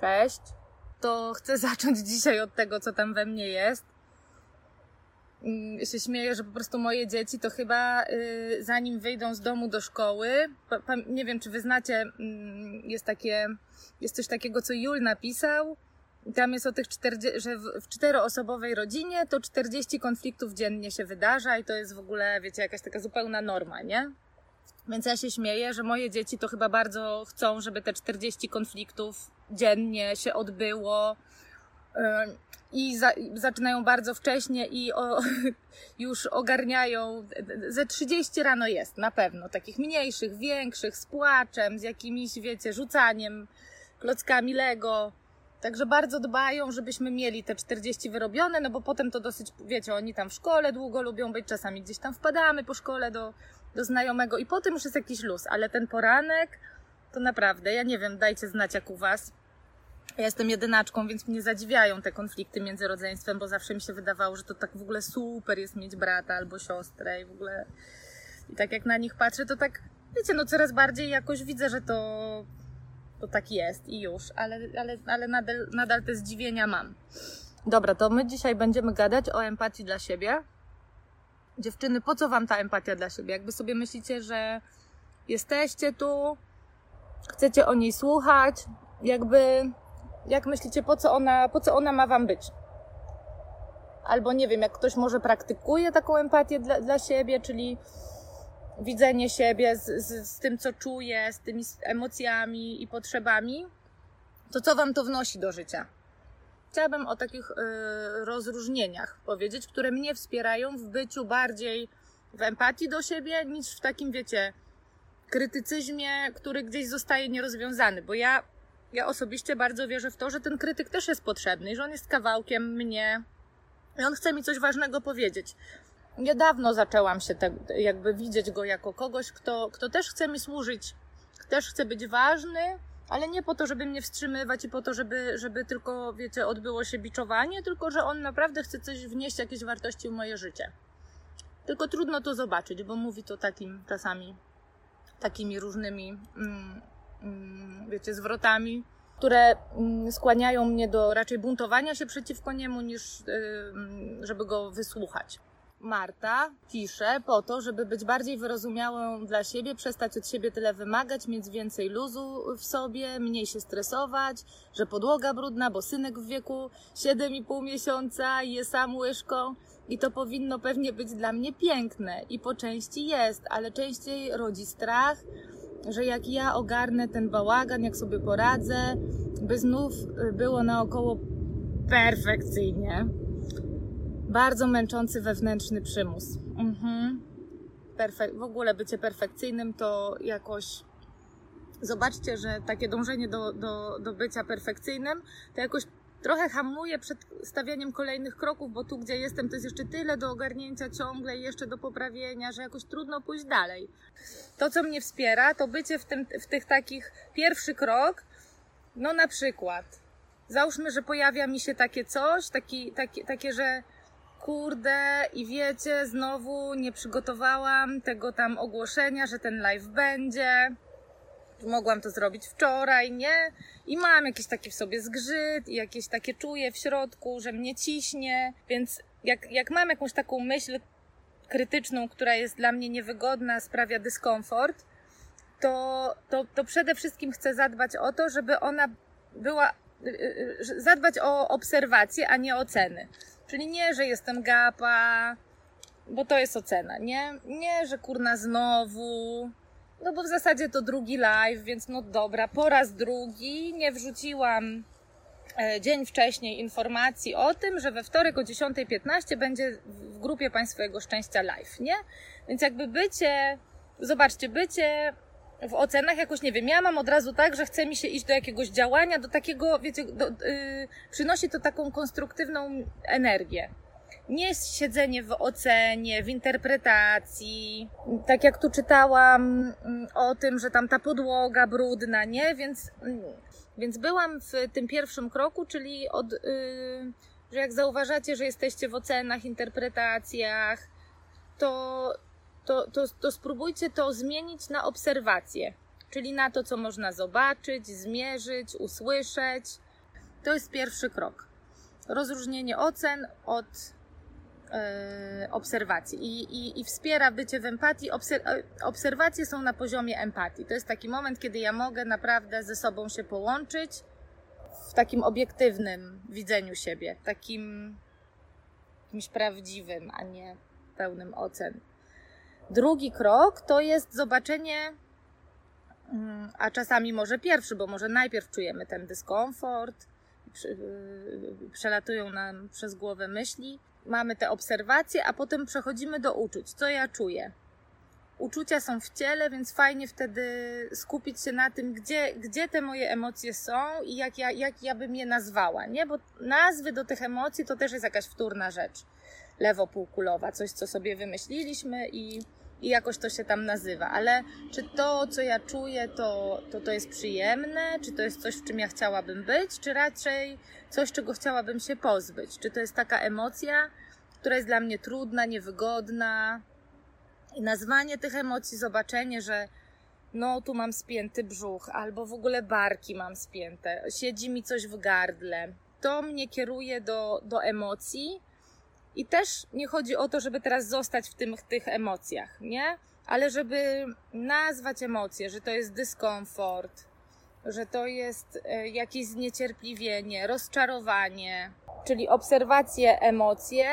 Cześć. To chcę zacząć dzisiaj od tego, co tam we mnie jest. Mm, się śmieję, że po prostu moje dzieci to chyba y, zanim wyjdą z domu do szkoły, nie wiem czy wy znacie, mm, jest takie, jest coś takiego, co Jul napisał, tam jest o tych 40, że w czteroosobowej rodzinie to 40 konfliktów dziennie się wydarza i to jest w ogóle, wiecie, jakaś taka zupełna norma, nie? Więc ja się śmieję, że moje dzieci to chyba bardzo chcą, żeby te 40 konfliktów dziennie się odbyło. I za, zaczynają bardzo wcześnie i o, już ogarniają. Ze 30 rano jest na pewno, takich mniejszych, większych, z płaczem, z jakimiś, wiecie, rzucaniem klockami Lego. Także bardzo dbają, żebyśmy mieli te 40 wyrobione, no bo potem to dosyć, wiecie, oni tam w szkole długo lubią być, czasami gdzieś tam wpadamy po szkole do, do znajomego i potem już jest jakiś luz, ale ten poranek to naprawdę, ja nie wiem, dajcie znać jak u Was. Ja jestem jedynaczką, więc mnie zadziwiają te konflikty między rodzeństwem, bo zawsze mi się wydawało, że to tak w ogóle super jest mieć brata albo siostrę i w ogóle. I tak jak na nich patrzę, to tak, wiecie, no coraz bardziej jakoś widzę, że to, to tak jest i już, ale, ale, ale nadal, nadal te zdziwienia mam. Dobra, to my dzisiaj będziemy gadać o empatii dla siebie, Dziewczyny, po co wam ta empatia dla siebie? Jakby sobie myślicie, że jesteście tu, chcecie o niej słuchać, jakby, jak myślicie, po co ona, po co ona ma wam być? Albo nie wiem, jak ktoś może praktykuje taką empatię dla, dla siebie, czyli widzenie siebie z, z, z tym, co czuje, z tymi emocjami i potrzebami, to co wam to wnosi do życia? chciałabym o takich y, rozróżnieniach powiedzieć, które mnie wspierają w byciu bardziej w empatii do siebie, niż w takim, wiecie, krytycyzmie, który gdzieś zostaje nierozwiązany, bo ja, ja osobiście bardzo wierzę w to, że ten krytyk też jest potrzebny że on jest kawałkiem mnie i on chce mi coś ważnego powiedzieć. Niedawno zaczęłam się te, jakby widzieć go jako kogoś, kto, kto też chce mi służyć, też chce być ważny, ale nie po to, żeby mnie wstrzymywać i po to, żeby, żeby tylko, wiecie, odbyło się biczowanie, tylko że on naprawdę chce coś wnieść, jakieś wartości w moje życie. Tylko trudno to zobaczyć, bo mówi to takim czasami, takimi różnymi, mm, mm, wiecie, zwrotami, które mm, skłaniają mnie do raczej buntowania się przeciwko niemu, niż yy, żeby go wysłuchać. Marta pisze po to, żeby być bardziej wyrozumiałą dla siebie, przestać od siebie tyle wymagać, mieć więcej luzu w sobie, mniej się stresować, że podłoga brudna, bo synek w wieku 7,5 miesiąca je sam łyżką i to powinno pewnie być dla mnie piękne i po części jest, ale częściej rodzi strach, że jak ja ogarnę ten bałagan, jak sobie poradzę, by znów było naokoło perfekcyjnie bardzo męczący wewnętrzny przymus. Mhm. Perfek- w ogóle bycie perfekcyjnym to jakoś. Zobaczcie, że takie dążenie do, do, do bycia perfekcyjnym to jakoś trochę hamuje przed stawianiem kolejnych kroków, bo tu, gdzie jestem, to jest jeszcze tyle do ogarnięcia ciągle i jeszcze do poprawienia, że jakoś trudno pójść dalej. To, co mnie wspiera, to bycie w, tym, w tych takich pierwszy krok, no na przykład. Załóżmy, że pojawia mi się takie coś, taki, takie, takie, że kurde, i wiecie, znowu nie przygotowałam tego tam ogłoszenia, że ten live będzie. Mogłam to zrobić wczoraj, nie? I mam jakiś taki w sobie zgrzyt i jakieś takie czuję w środku, że mnie ciśnie, więc jak, jak mam jakąś taką myśl krytyczną, która jest dla mnie niewygodna, sprawia dyskomfort, to, to, to przede wszystkim chcę zadbać o to, żeby ona była, y, y, y, zadbać o obserwację, a nie oceny. Czyli nie, że jestem gapa, bo to jest ocena, nie? Nie, że kurna znowu, no bo w zasadzie to drugi live, więc no dobra, po raz drugi nie wrzuciłam e, dzień wcześniej informacji o tym, że we wtorek o 10.15 będzie w grupie Państwowego Szczęścia live, nie? Więc jakby bycie, zobaczcie, bycie w ocenach jakoś, nie wiem, ja mam od razu tak, że chce mi się iść do jakiegoś działania, do takiego, wiecie, do, yy, przynosi to taką konstruktywną energię. Nie siedzenie w ocenie, w interpretacji. Tak jak tu czytałam mm, o tym, że tam ta podłoga brudna, nie? Więc, mm, więc byłam w tym pierwszym kroku, czyli od, yy, że jak zauważacie, że jesteście w ocenach, interpretacjach, to, to, to, to spróbujcie to zmienić na obserwację, czyli na to, co można zobaczyć, zmierzyć, usłyszeć, To jest pierwszy krok. Rozróżnienie ocen od obserwacji I, i, i wspiera bycie w empatii. Obser obserwacje są na poziomie empatii. To jest taki moment, kiedy ja mogę naprawdę ze sobą się połączyć w takim obiektywnym widzeniu siebie, takim jakimś prawdziwym, a nie pełnym ocen. Drugi krok to jest zobaczenie, mm, a czasami może pierwszy, bo może najpierw czujemy ten dyskomfort, y, przelatują nam przez głowę myśli, mamy te obserwacje, a potem przechodzimy do uczuć. Co ja czuję? Uczucia są w ciele, więc fajnie wtedy skupić się na tym, gdzie, gdzie te moje emocje są i jak ja, jak ja bym je nazwała, nie? Bo nazwy do tych emocji to też jest jakaś wtórna rzecz lewopółkulowa, coś, co sobie wymyśliliśmy i, i jakoś to się tam nazywa. Ale czy to, co ja czuję, to, to to jest przyjemne? Czy to jest coś, w czym ja chciałabym być? Czy raczej coś, czego chciałabym się pozbyć? Czy to jest taka emocja, która jest dla mnie trudna, niewygodna? I nazwanie tych emocji, zobaczenie, że no tu mam spięty brzuch, albo w ogóle barki mam spięte, siedzi mi coś w gardle. To mnie kieruje do, do emocji, i też nie chodzi o to, żeby teraz zostać w tym, tych emocjach, nie? Ale żeby nazwać emocje, że to jest dyskomfort, że to jest e, jakieś zniecierpliwienie, rozczarowanie, czyli obserwacje, emocje,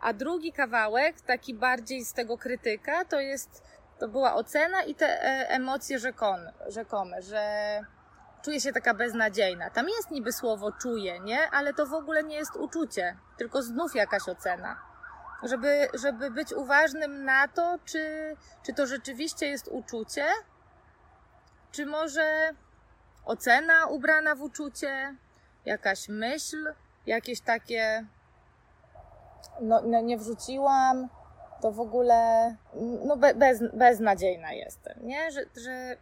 a drugi kawałek, taki bardziej z tego krytyka, to jest, to była ocena i te e, emocje rzekome, rzekome że czuję się taka beznadziejna. Tam jest niby słowo czuję, nie? Ale to w ogóle nie jest uczucie, tylko znów jakaś ocena. Żeby, żeby być uważnym na to, czy, czy to rzeczywiście jest uczucie, czy może ocena ubrana w uczucie, jakaś myśl, jakieś takie, no, no nie wrzuciłam, to w ogóle, no be, bez, beznadziejna jestem, nie? Że, że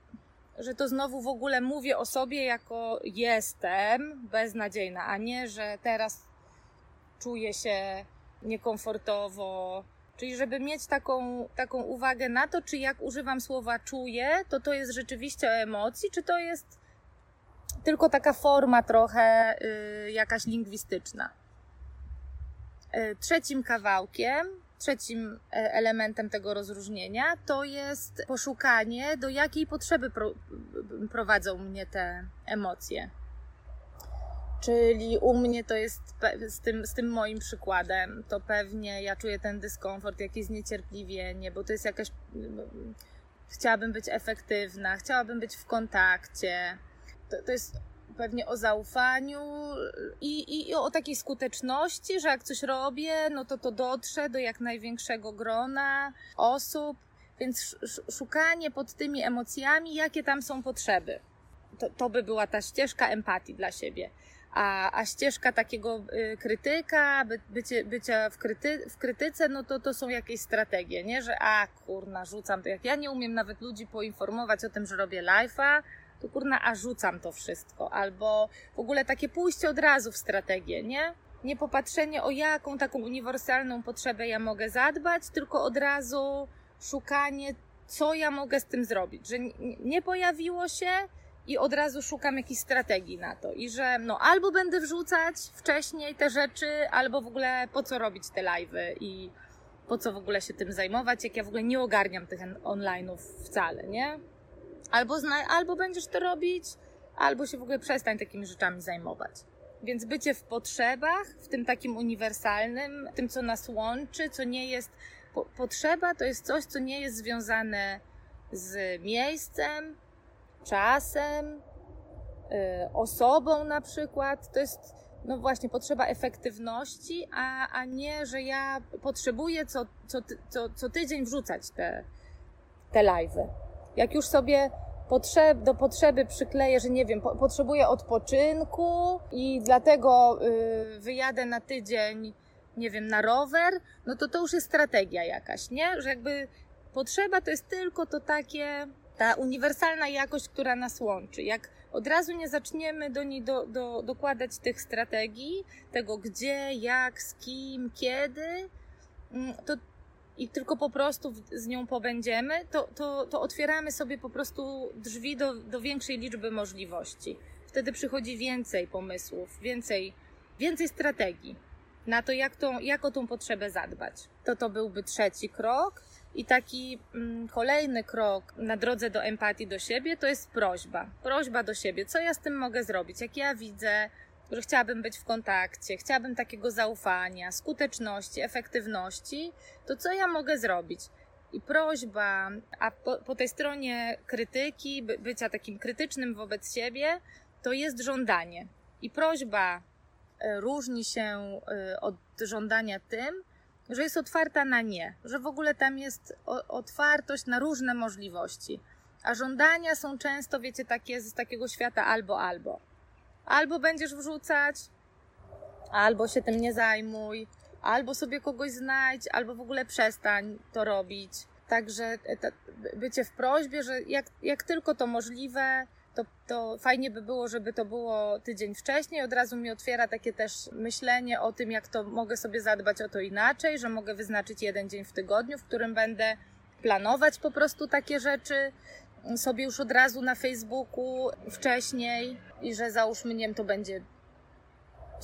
że to znowu w ogóle mówię o sobie jako jestem beznadziejna, a nie, że teraz czuję się niekomfortowo. Czyli, żeby mieć taką, taką uwagę na to, czy jak używam słowa czuję, to to jest rzeczywiście o emocji, czy to jest tylko taka forma trochę y, jakaś lingwistyczna. Y, trzecim kawałkiem trzecim e, elementem tego rozróżnienia to jest poszukanie, do jakiej potrzeby pro, prowadzą mnie te emocje. Czyli u mnie to jest z tym, z tym moim przykładem, to pewnie ja czuję ten dyskomfort, jakieś zniecierpliwienie, bo to jest jakaś. Chciałabym być efektywna, chciałabym być w kontakcie. To, to jest pewnie o zaufaniu i, i, o takiej skuteczności, że jak coś robię, no to to dotrze do jak największego grona osób. Więc szukanie pod tymi emocjami, jakie tam są potrzeby. To, to by była ta ścieżka empatii dla siebie. A, a ścieżka takiego y, krytyka, by, bycie, bycia w, kryty, w krytyce, no to to są jakieś strategie, nie? Że a kurna, rzucam to. Jak ja nie umiem nawet ludzi poinformować o tym, że robię live'a, to kurna, a rzucam to wszystko. Albo w ogóle takie pójście od razu w strategię, nie? Nie popatrzenie o jaką taką uniwersalną potrzebę ja mogę zadbać, tylko od razu szukanie, co ja mogę z tym zrobić. Że nie pojawiło się i od razu szukam jakiejś strategii na to. I że no albo będę wrzucać wcześniej te rzeczy, albo w ogóle po co robić te live'y i po co w ogóle się tym zajmować, jak ja w ogóle nie ogarniam tych online'ów wcale, nie? Albo, zna, albo będziesz to robić, albo się w ogóle przestań takimi rzeczami zajmować. Więc bycie w potrzebach, w tym takim uniwersalnym, tym, co nas łączy, co nie jest. Po, potrzeba to jest coś, co nie jest związane z miejscem, czasem, yy, osobą na przykład. To jest, no właśnie, potrzeba efektywności, a, a nie, że ja potrzebuję co, co, co, co tydzień wrzucać te, te live'y. Jak już sobie potrzeb, do potrzeby przykleję, że nie wiem, po, potrzebuję odpoczynku i dlatego yy, wyjadę na tydzień, nie wiem, na rower, no to to już jest strategia jakaś, nie? Że jakby potrzeba to jest tylko to takie, ta uniwersalna jakość, która nas łączy. Jak od razu nie zaczniemy do niej do, do, dokładać tych strategii, tego gdzie, jak, z kim, kiedy, mm, to i tylko po prostu z nią pobędziemy, to, to, to otwieramy sobie po prostu drzwi do, do większej liczby możliwości. wtedy przychodzi więcej pomysłów, więcej, więcej strategii na to, jak, to, jak o tą potrzebę zadbać. To to byłby trzeci krok. I taki mm, kolejny krok na drodze do empatii do siebie to jest prośba. Prośba do siebie, co ja z tym mogę zrobić? Jak ja widzę, że chciałabym być w kontakcie, chciałabym takiego zaufania, skuteczności, efektywności, to co ja mogę zrobić? I prośba, a po, po tej stronie krytyki, by, bycia takim krytycznym wobec siebie, to jest żądanie. I prośba e, różni się e, od żądania tym, że jest otwarta na nie, że w ogóle tam jest otwartość na różne możliwości. A żądania są często, wiecie, takie z takiego świata albo, albo. Albo będziesz wrzucać, albo się tym nie zajmuj, albo sobie kogoś znajdź, albo w ogóle przestań to robić. Także bycie w prośbie, że jak, jak tylko to możliwe, to, to fajnie by było, żeby to było tydzień wcześniej. Od razu mi otwiera takie też myślenie o tym, jak to mogę sobie zadbać o to inaczej, że mogę wyznaczyć jeden dzień w tygodniu, w którym będę planować po prostu takie rzeczy sobie już od razu na Facebooku wcześniej i że załóżmy, nie wiem, to będzie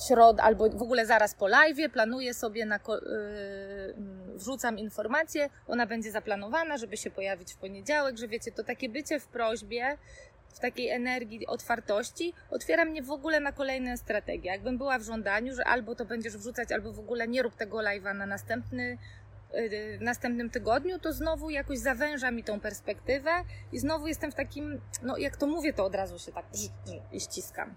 środ albo w ogóle zaraz po live, planuję sobie na, yy, wrzucam informację, ona będzie zaplanowana, żeby się pojawić w poniedziałek, że wiecie, to takie bycie w prośbie w takiej energii otwartości, otwiera mnie w ogóle na kolejne strategie. Jakbym była w żądaniu, że albo to będziesz wrzucać, albo w ogóle nie rób tego live'a na następny następnym tygodniu, to znowu jakoś zawęża mi tą perspektywę i znowu jestem w takim, no jak to mówię, to od razu się tak i ściskam.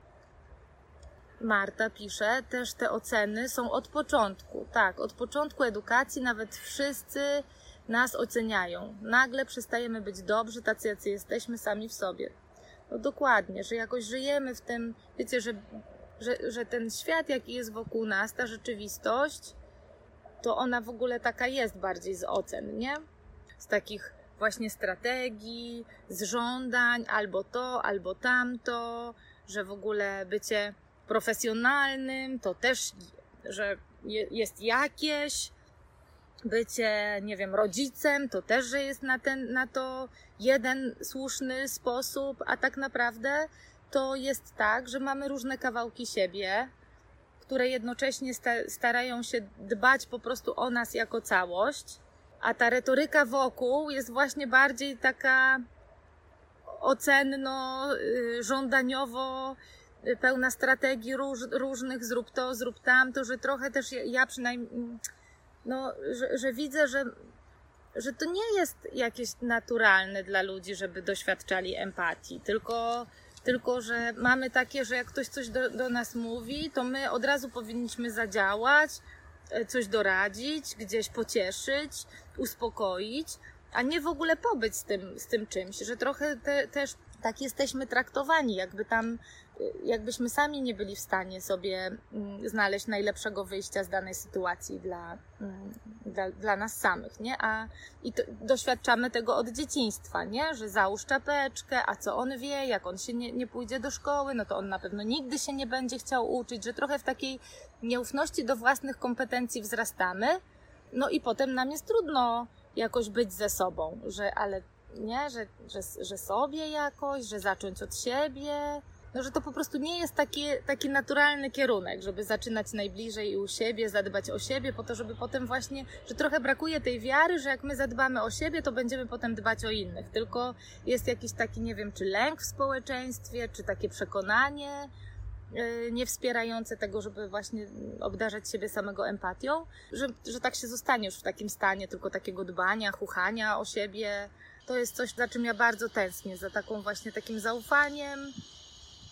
Marta pisze, też te oceny są od początku. Tak, od początku edukacji nawet wszyscy nas oceniają. Nagle przestajemy być dobrzy, tacy jacy jesteśmy sami w sobie. No dokładnie, że jakoś żyjemy w tym, wiecie, że, że, że ten świat, jaki jest wokół nas, ta rzeczywistość, to ona w ogóle taka jest bardziej z ocen, nie? Z takich właśnie strategii, z żądań, albo to, albo tamto, że w ogóle bycie profesjonalnym to też, że jest jakieś, bycie, nie wiem, rodzicem, to też, że jest na, ten, na to jeden słuszny sposób, a tak naprawdę to jest tak, że mamy różne kawałki siebie, które jednocześnie starają się dbać po prostu o nas jako całość, a ta retoryka wokół jest właśnie bardziej taka ocenno, y, żądaniowo, y, pełna strategii róż, różnych, zrób to, zrób tamto, że trochę też ja przynajmniej no, że, że widzę, że, że to nie jest jakieś naturalne dla ludzi, żeby doświadczali empatii, tylko, tylko że mamy takie, że jak ktoś coś do, do nas mówi, to my od razu powinniśmy zadziałać, e, coś doradzić, gdzieś pocieszyć, uspokoić, a nie w ogóle pobyć z tym, z tym czymś, że trochę te, też tak jesteśmy traktowani, jakby tam jakbyśmy sami nie byli w stanie sobie mm, znaleźć najlepszego wyjścia z danej sytuacji dla, mm, dla, dla nas samych, nie? A i to, doświadczamy tego od dzieciństwa, nie? Że załóż czapeczkę, a co on wie, jak on się nie, nie pójdzie do szkoły, no to on na pewno nigdy się nie będzie chciał uczyć, że trochę w takiej nieufności do własnych kompetencji wzrastamy, no i potem nam jest trudno jakoś być ze sobą, że ale nie, że, że, że sobie jakoś, że zacząć od siebie, no, że to po prostu nie jest taki, taki naturalny kierunek, żeby zaczynać najbliżej i u siebie, zadbać o siebie, po to, żeby potem właśnie, że trochę brakuje tej wiary, że jak my zadbamy o siebie, to będziemy potem dbać o innych. Tylko jest jakiś taki, nie wiem, czy lęk w społeczeństwie, czy takie przekonanie, yy, nie wspierające tego, żeby właśnie obdarzać siebie samego empatią, że, że tak się zostanie już w takim stanie tylko takiego dbania, chuchania o siebie. To jest coś, za czym ja bardzo tęsknię, za taką właśnie takim zaufaniem,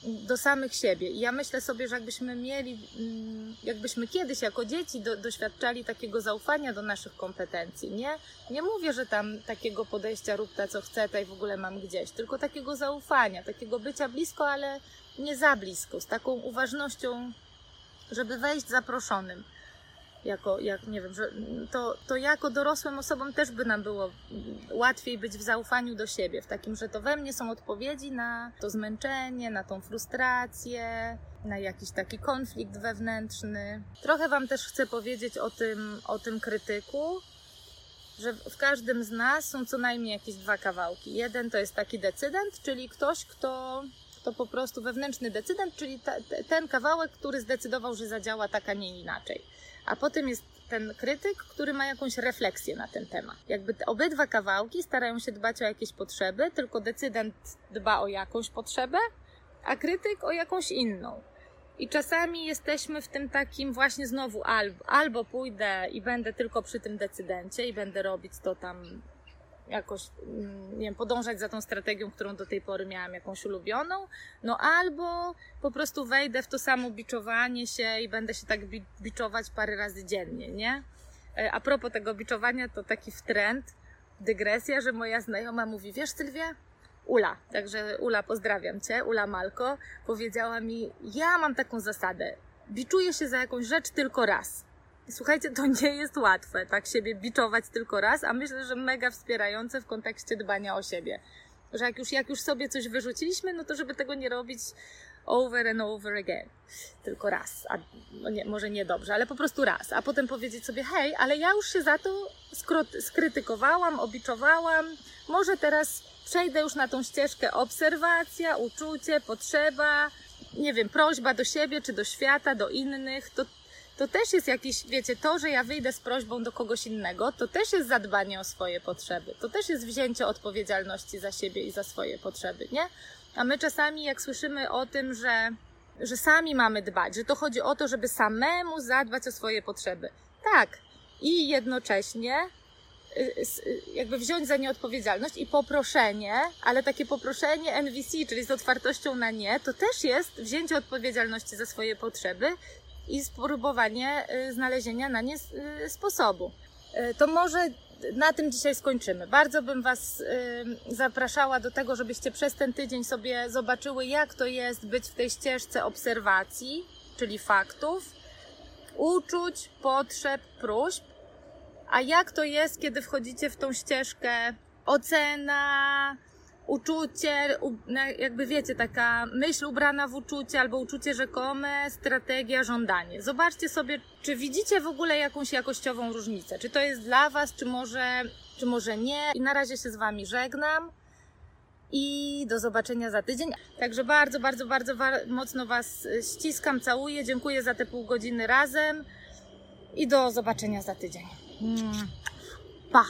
do samych siebie. I ja myślę sobie, że jakbyśmy mieli, mm, jakbyśmy kiedyś jako dzieci do, doświadczali takiego zaufania do naszych kompetencji, nie? Nie mówię, że tam takiego podejścia rób ta co chce, i w ogóle mam gdzieś, tylko takiego zaufania, takiego bycia blisko, ale nie za blisko, z taką uważnością, żeby wejść zaproszonym jako, jak nie wiem, że to, to jako dorosłym osobom też by nam było łatwiej być w zaufaniu do siebie, w takim, że to we mnie są odpowiedzi na to zmęczenie, na tą frustrację, na jakiś taki konflikt wewnętrzny. Trochę Wam też chcę powiedzieć o tym, o tym krytyku, że w każdym z nas są co najmniej jakieś dwa kawałki. Jeden to jest taki decydent, czyli ktoś, kto to po prostu wewnętrzny decydent, czyli ta, te, ten kawałek, który zdecydował, że zadziała tak, a nie inaczej. A potem jest ten krytyk, który ma jakąś refleksję na ten temat. Jakby te obydwa kawałki starają się dbać o jakieś potrzeby, tylko decydent dba o jakąś potrzebę, a krytyk o jakąś inną. I czasami jesteśmy w tym takim właśnie znowu albo, albo pójdę i będę tylko przy tym decydencie i będę robić to tam jakoś, mm, nie wiem, podążać za tą strategią, którą do tej pory miałam jakąś ulubioną, no albo po prostu wejdę w to samo biczowanie się i będę się tak biczować parę razy dziennie, nie? E, a propos tego biczowania, to taki trend, dygresja, że moja znajoma mówi, wiesz Sylwia, Ula, także Ula pozdrawiam Cię, Ula Malko, powiedziała mi, ja mam taką zasadę, biczuję się za jakąś rzecz tylko raz. Słuchajcie, to nie jest łatwe, tak siebie biczować tylko raz, a myślę, że mega wspierające w kontekście dbania o siebie. Że jak już, jak już sobie coś wyrzuciliśmy, no to żeby tego nie robić over and over again. Tylko raz. A no nie, może nie dobrze, ale po prostu raz. A potem powiedzieć sobie, hej, ale ja już się za to skrytykowałam, obiczowałam. Może teraz przejdę już na tą ścieżkę obserwacja, uczucie, potrzeba, nie wiem, prośba do siebie czy do świata, do innych. To to też jest jakiś, wiecie, to, że ja wyjdę z prośbą do kogoś innego, to też jest zadbanie o swoje potrzeby. To też jest wzięcie odpowiedzialności za siebie i za swoje potrzeby, nie? A my czasami, jak słyszymy o tym, że, że sami mamy dbać, że to chodzi o to, żeby samemu zadbać o swoje potrzeby. Tak. I jednocześnie y, y, jakby wziąć za nie odpowiedzialność i poproszenie, ale takie poproszenie NVC, czyli z otwartością na nie, to też jest wzięcie odpowiedzialności za swoje potrzeby i spróbowanie y, znalezienia na nie y, sposobu. Y, to może na tym dzisiaj skończymy. Bardzo bym Was zapraszała do tego, żebyście przez ten tydzień sobie zobaczyły, jak to jest być w tej ścieżce obserwacji, czyli faktów, uczuć, potrzeb, próśb, a jak to jest, kiedy wchodzicie w tą ścieżkę ocena, uczucie, jakby wiecie, taka myśl ubrana w uczucie albo uczucie rzekome, strategia, żądanie. Zobaczcie sobie, czy widzicie w ogóle jakąś jakościową różnicę. Czy to jest dla Was, czy może, czy może nie. I na razie się z Wami żegnam i do zobaczenia za tydzień. Także bardzo, bardzo, bardzo mocno Was ściskam, całuję. Dziękuję za te pół godziny razem i do zobaczenia za tydzień. Pa!